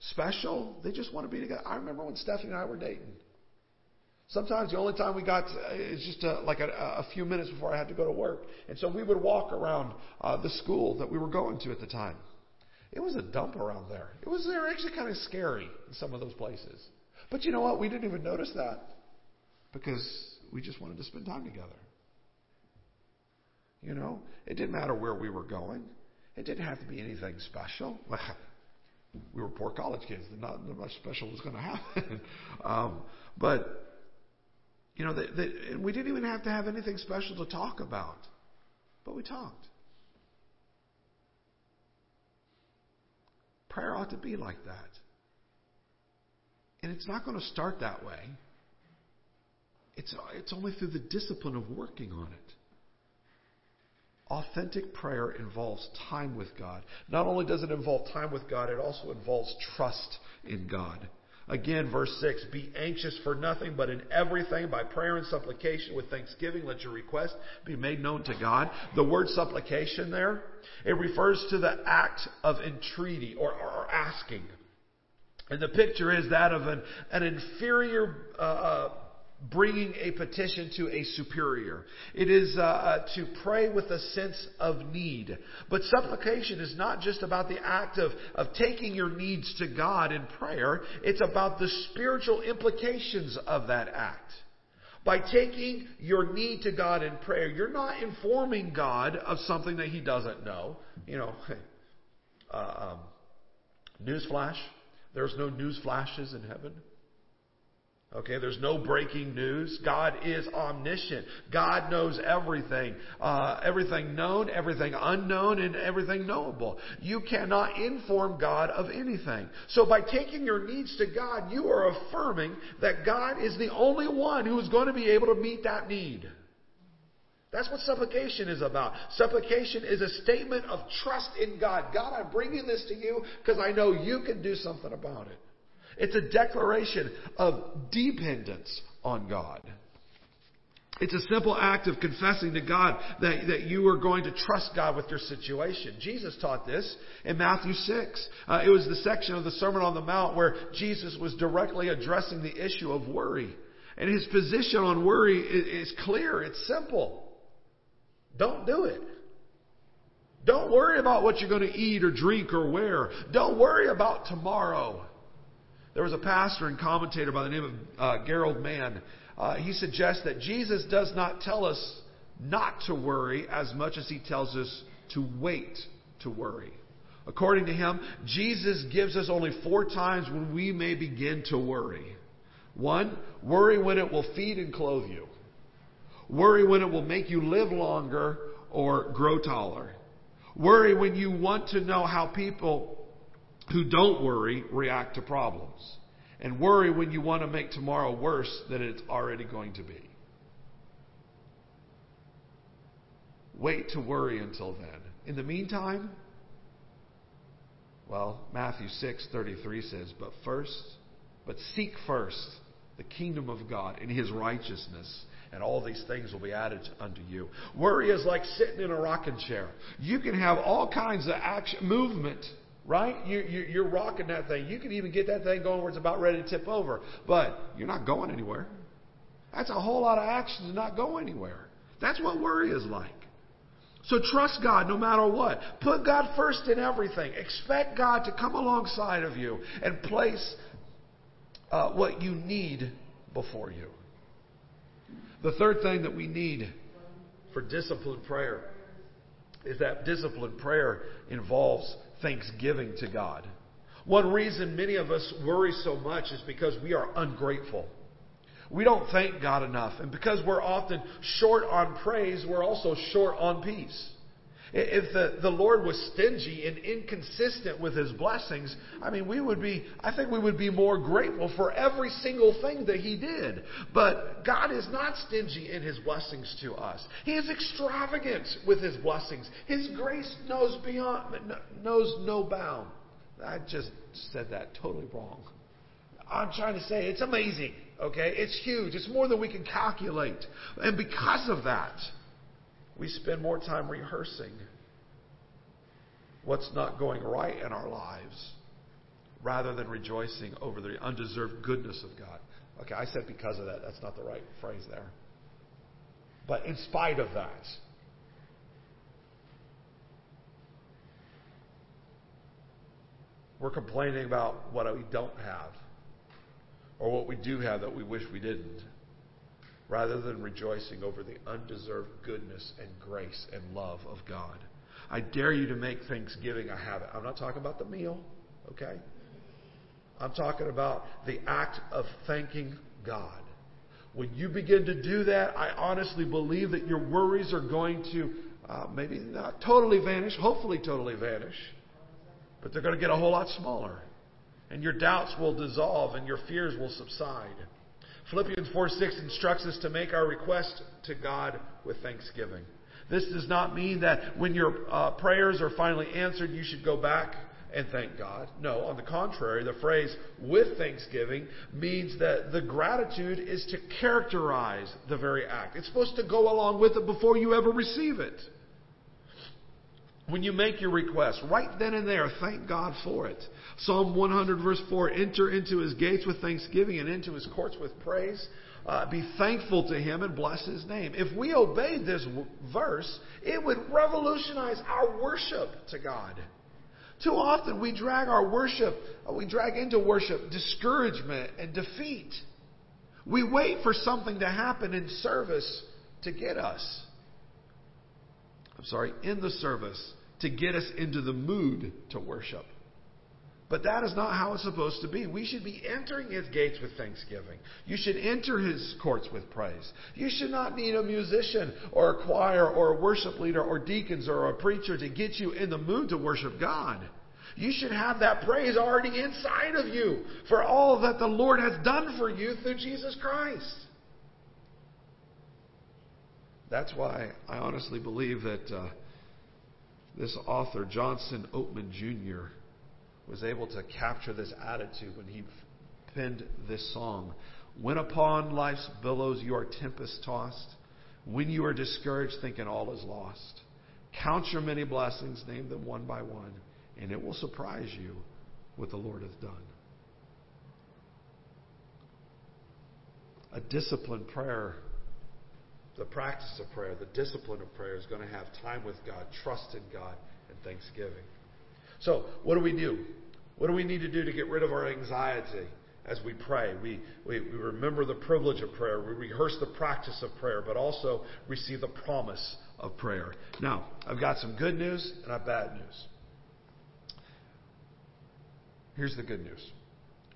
special. They just want to be together. I remember when Stephanie and I were dating. Sometimes the only time we got is just a, like a, a, few minutes before I had to go to work. And so we would walk around uh, the school that we were going to at the time. It was a dump around there. It was, they were actually kind of scary in some of those places. But you know what? We didn't even notice that because we just wanted to spend time together. You know, it didn't matter where we were going. It didn't have to be anything special. we were poor college kids. Not, much special was going to happen. um, but you know, the, the, we didn't even have to have anything special to talk about, but we talked. Prayer ought to be like that. And it's not going to start that way. It's, it's only through the discipline of working on it. Authentic prayer involves time with God. Not only does it involve time with God, it also involves trust in God. Again, verse 6 Be anxious for nothing, but in everything, by prayer and supplication with thanksgiving, let your request be made known to God. The word supplication there, it refers to the act of entreaty or, or asking. And the picture is that of an, an inferior uh, uh bringing a petition to a superior. It is uh, uh, to pray with a sense of need. But supplication is not just about the act of, of taking your needs to God in prayer, it's about the spiritual implications of that act. By taking your need to God in prayer, you're not informing God of something that He doesn't know. You know, uh, um, newsflash, there's no news flashes in heaven. Okay, there's no breaking news. God is omniscient. God knows everything. Uh, everything known, everything unknown, and everything knowable. You cannot inform God of anything. So by taking your needs to God, you are affirming that God is the only one who is going to be able to meet that need. That's what supplication is about. Supplication is a statement of trust in God. God, I'm bringing this to you because I know you can do something about it. It's a declaration of dependence on God. It's a simple act of confessing to God that, that you are going to trust God with your situation. Jesus taught this in Matthew 6. Uh, it was the section of the Sermon on the Mount where Jesus was directly addressing the issue of worry. And his position on worry is, is clear. It's simple. Don't do it. Don't worry about what you're going to eat or drink or wear. Don't worry about tomorrow. There was a pastor and commentator by the name of uh, Gerald Mann. Uh, he suggests that Jesus does not tell us not to worry as much as he tells us to wait to worry. According to him, Jesus gives us only four times when we may begin to worry. One, worry when it will feed and clothe you. Worry when it will make you live longer or grow taller. Worry when you want to know how people who don't worry react to problems. And worry when you want to make tomorrow worse than it's already going to be. Wait to worry until then. In the meantime, well, Matthew 6:33 says, "But first, but seek first the kingdom of God and his righteousness, and all these things will be added unto you." Worry is like sitting in a rocking chair. You can have all kinds of action movement right? You, you, you're rocking that thing. You can even get that thing going where it's about ready to tip over, but you're not going anywhere. That's a whole lot of action to not go anywhere. That's what worry is like. So trust God no matter what. Put God first in everything. Expect God to come alongside of you and place uh, what you need before you. The third thing that we need for disciplined prayer is that disciplined prayer involves thanksgiving to God. One reason many of us worry so much is because we are ungrateful. We don't thank God enough. And because we're often short on praise, we're also short on peace. If the, the Lord was stingy and inconsistent with his blessings, I mean, we would be, I think we would be more grateful for every single thing that he did. But God is not stingy in his blessings to us. He is extravagant with his blessings. His grace knows beyond, knows no bound. I just said that totally wrong. I'm trying to say it's amazing. Okay? It's huge. It's more than we can calculate. And because of that, we spend more time rehearsing what's not going right in our lives rather than rejoicing over the undeserved goodness of God. Okay, I said because of that. That's not the right phrase there. But in spite of that, we're complaining about what we don't have or what we do have that we wish we didn't, rather than rejoicing over the undeserved goodness and grace and love of God. I dare you to make Thanksgiving a habit. I'm not talking about the meal, okay? I'm talking about the act of thanking God. When you begin to do that, I honestly believe that your worries are going to uh, maybe not totally vanish, hopefully totally vanish, but they're going to get a whole lot smaller and your doubts will dissolve and your fears will subside. Philippians 4 6 instructs us to make our request to God with thanksgiving. This does not mean that when your uh, prayers are finally answered, you should go back and thank God. No, on the contrary, the phrase with thanksgiving means that the gratitude is to characterize the very act. It's supposed to go along with it before you ever receive it. When you make your request, right then and there, thank God for it. Psalm 100, verse 4 Enter into his gates with thanksgiving and into his courts with praise. Uh, be thankful to him and bless his name. If we obeyed this w- verse, it would revolutionize our worship to God. Too often we drag our worship, uh, we drag into worship discouragement and defeat. We wait for something to happen in service to get us. I'm sorry, in the service to get us into the mood to worship. But that is not how it's supposed to be. We should be entering his gates with thanksgiving. You should enter his courts with praise. You should not need a musician or a choir or a worship leader or deacons or a preacher to get you in the mood to worship God. You should have that praise already inside of you for all that the Lord has done for you through Jesus Christ. That's why I honestly believe that. Uh, this author, Johnson Oatman Jr., was able to capture this attitude when he penned this song. When upon life's billows you are tempest tossed, when you are discouraged, thinking all is lost, count your many blessings, name them one by one, and it will surprise you what the Lord has done. A disciplined prayer the practice of prayer, the discipline of prayer is going to have time with God, trust in God, and thanksgiving. So, what do we do? What do we need to do to get rid of our anxiety as we pray. We, we, we remember the privilege of prayer. We rehearse the practice of prayer, but also receive the promise of prayer. Now, I've got some good news and I've bad news. Here's the good news.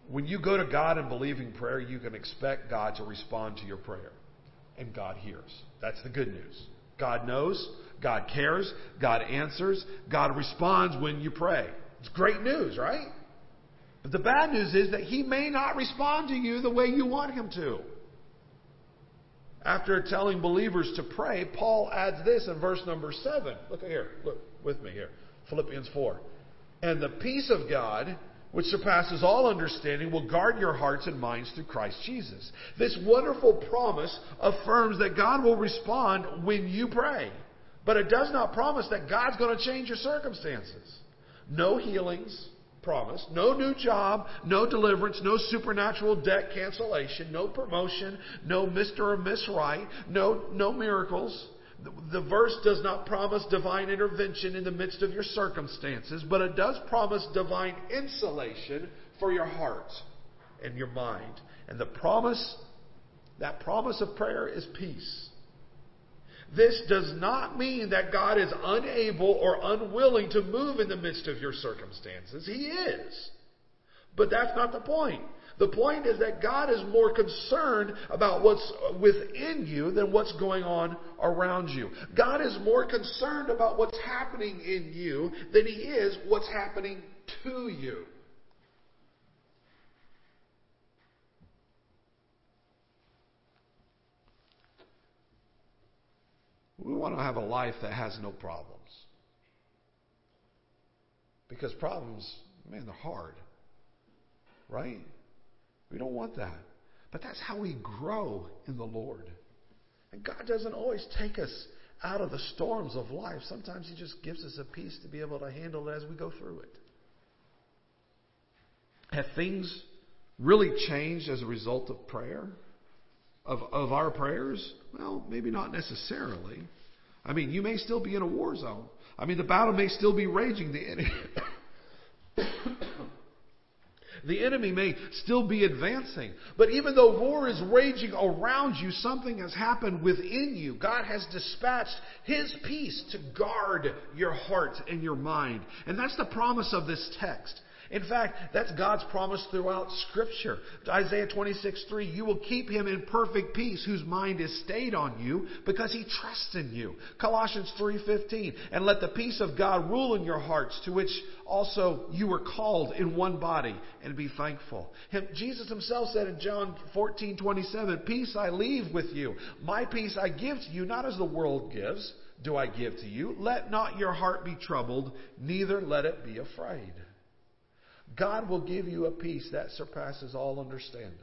When you go to God in believing prayer, you can expect God to respond to your prayer. And God hears. That's the good news. God knows, God cares, God answers, God responds when you pray. It's great news, right? But the bad news is that He may not respond to you the way you want Him to. After telling believers to pray, Paul adds this in verse number 7. Look here. Look with me here. Philippians 4. And the peace of God, which surpasses all understanding, will guard your hearts and minds through Christ Jesus. This wonderful promise affirms that God will respond when you pray. But it does not promise that God's going to change your circumstances. No healings, promise. No new job, no deliverance, no supernatural debt cancellation, no promotion, no Mr. or Miss Right, no, no miracles. The verse does not promise divine intervention in the midst of your circumstances, but it does promise divine insulation for your heart and your mind. And the promise, that promise of prayer is peace. This does not mean that God is unable or unwilling to move in the midst of your circumstances. He is. But that's not the point. The point is that God is more concerned about what's within you than what's going on around you. God is more concerned about what's happening in you than He is what's happening to you. We want to have a life that has no problems. Because problems, man, they're hard. Right? We don't want that. But that's how we grow in the Lord. And God doesn't always take us out of the storms of life. Sometimes He just gives us a peace to be able to handle it as we go through it. Have things really changed as a result of prayer? Of, of our prayers? Well, maybe not necessarily. I mean, you may still be in a war zone. I mean, the battle may still be raging. The enemy, the enemy may still be advancing. But even though war is raging around you, something has happened within you. God has dispatched His peace to guard your heart and your mind. And that's the promise of this text. In fact, that's God's promise throughout Scripture. Isaiah 26, 3, you will keep him in perfect peace whose mind is stayed on you because he trusts in you. Colossians 3.15, and let the peace of God rule in your hearts to which also you were called in one body and be thankful. Him, Jesus himself said in John 14.27, peace I leave with you. My peace I give to you, not as the world gives do I give to you. Let not your heart be troubled, neither let it be afraid. God will give you a peace that surpasses all understanding.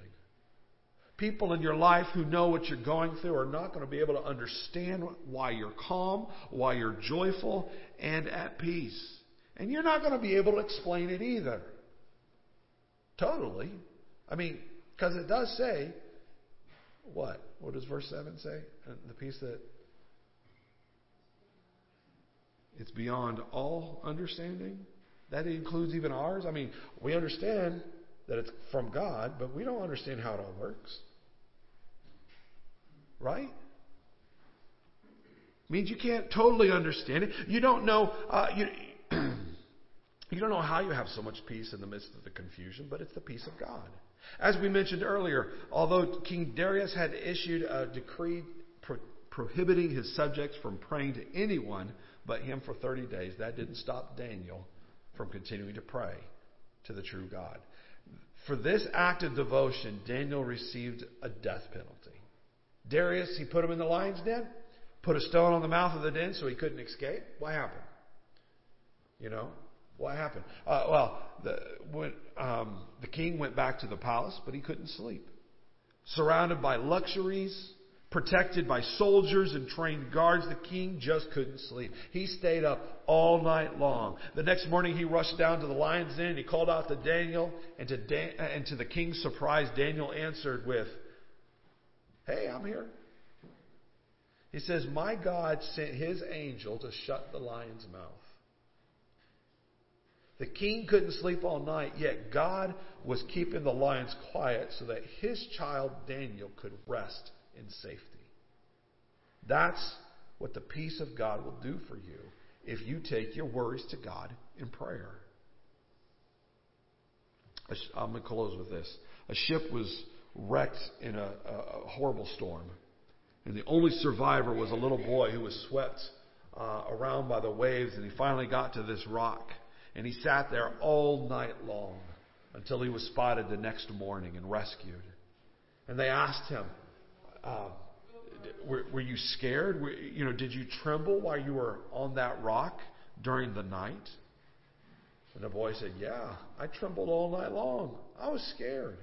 People in your life who know what you're going through are not going to be able to understand why you're calm, why you're joyful, and at peace. And you're not going to be able to explain it either. Totally. I mean, because it does say, what? What does verse 7 say? Uh, the peace that it's beyond all understanding? That includes even ours. I mean, we understand that it's from God, but we don't understand how it all works. Right? Means you can't totally understand it. You don't know. Uh, you, you don't know how you have so much peace in the midst of the confusion, but it's the peace of God. As we mentioned earlier, although King Darius had issued a decree pro- prohibiting his subjects from praying to anyone but him for 30 days, that didn't stop Daniel from continuing to pray to the true God. For this act of devotion, Daniel received a death penalty. Darius, he put him in the lion's den, put a stone on the mouth of the den so he couldn't escape. What happened? You know, what happened? Uh, well, the, when, um, the king went back to the palace, but he couldn't sleep. Surrounded by luxuries, Protected by soldiers and trained guards, the king just couldn't sleep. He stayed up all night long. The next morning he rushed down to the lion's den he called out to Daniel and to, Dan- and to the king's surprise, Daniel answered with, Hey, I'm here. He says, My God sent his angel to shut the lion's mouth. The king couldn't sleep all night, yet God was keeping the lions quiet so that his child Daniel could rest in safety. That's what the peace of God will do for you if you take your worries to God in prayer. I'm going to close with this. A ship was wrecked in a, a, horrible storm, and the only survivor was a little boy who was swept uh, around by the waves, and he finally got to this rock, and he sat there all night long until he was spotted the next morning and rescued. And they asked him, uh, were, were, you scared? Were, you know, did you tremble while you were on that rock during the night? And the boy said, Yeah, I trembled all night long. I was scared.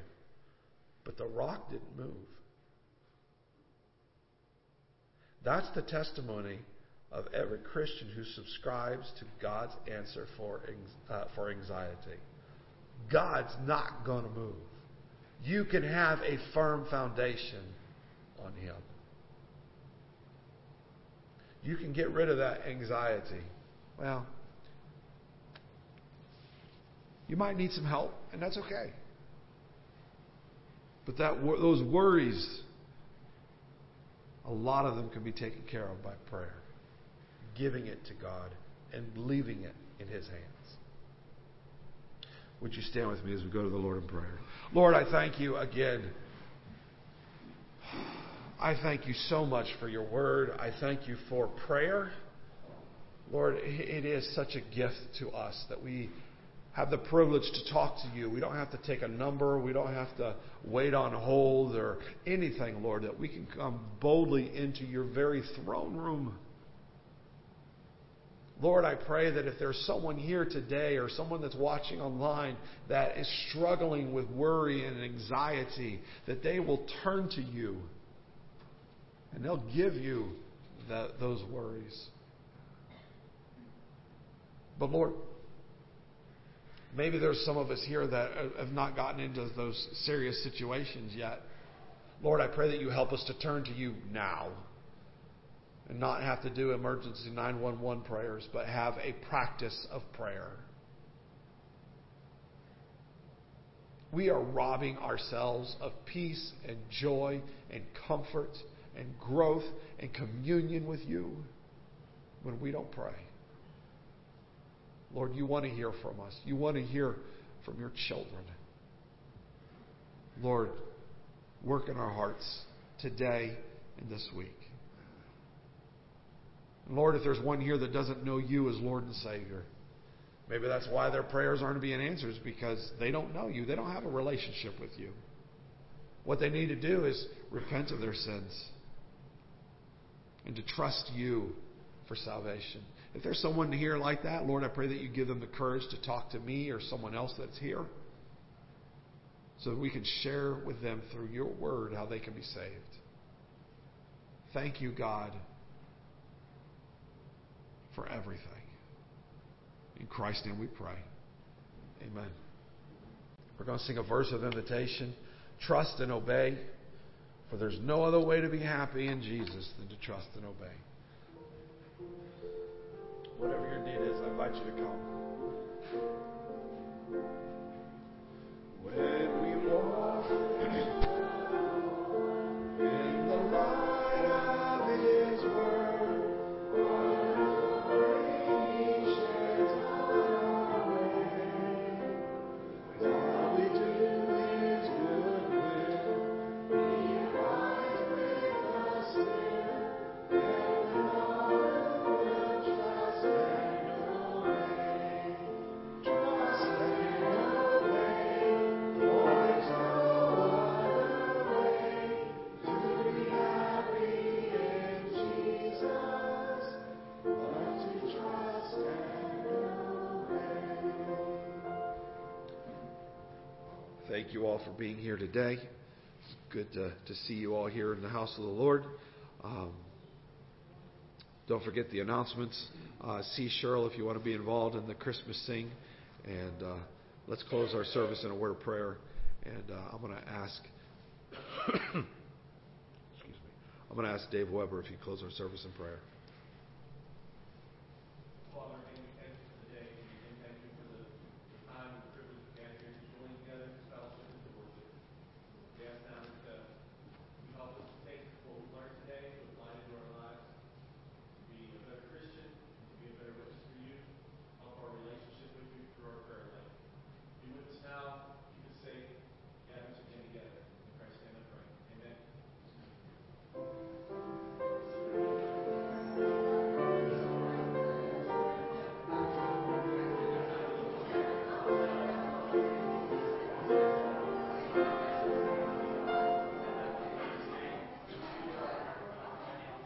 But the rock didn't move. That's the testimony of every Christian who subscribes to God's answer for, uh, for anxiety. God's not going to move. You can have a firm foundation on Him. You can get rid of that anxiety. Well, you might need some help, and that's okay. But that those worries, a lot of them can be taken care of by prayer, giving it to God and leaving it in His hands. Would you stand with me as we go to the Lord in prayer? Lord, I thank you again. I thank you so much for your word. I thank you for prayer. Lord, it is such a gift to us that we have the privilege to talk to you. We don't have to take a number. We don't have to wait on hold or anything, Lord, that we can come boldly into your very throne room. Lord, I pray that if there's someone here today or someone that's watching online that is struggling with worry and anxiety, that they will turn to you and they'll give you those worries. But Lord, Maybe there's some of us here that have not gotten into those serious situations yet. Lord, I pray that you help us to turn to you now and not have to do emergency 911 prayers, but have a practice of prayer. We are robbing ourselves of peace and joy and comfort and growth and communion with you when we don't pray. Lord, you want to hear from us. You want to hear from your children. Lord, work in our hearts today and this week. And Lord, if there's one here that doesn't know you as Lord and Savior, maybe that's why their prayers aren't being answered, because they don't know you. They don't have a relationship with you. What they need to do is repent of their sins and to trust you for salvation. If there's someone here like that, Lord, I pray that you give them the courage to talk to me or someone else that's here so that we can share with them through your word how they can be saved. Thank you, God, for everything. In Christ's name we pray. Amen. We're going to sing a verse of invitation trust and obey, for there's no other way to be happy in Jesus than to trust and obey. Whatever your need is, I invite you to come. Being here today. It's good to, to see you all here in the house of the Lord. Um, don't forget the announcements. Uh, see Cheryl if you want to be involved in the Christmas sing. And uh, let's close our service in a word of prayer. And uh, I'm going to ask, excuse me, I'm going to ask Dave Weber if he close our service in prayer. Father,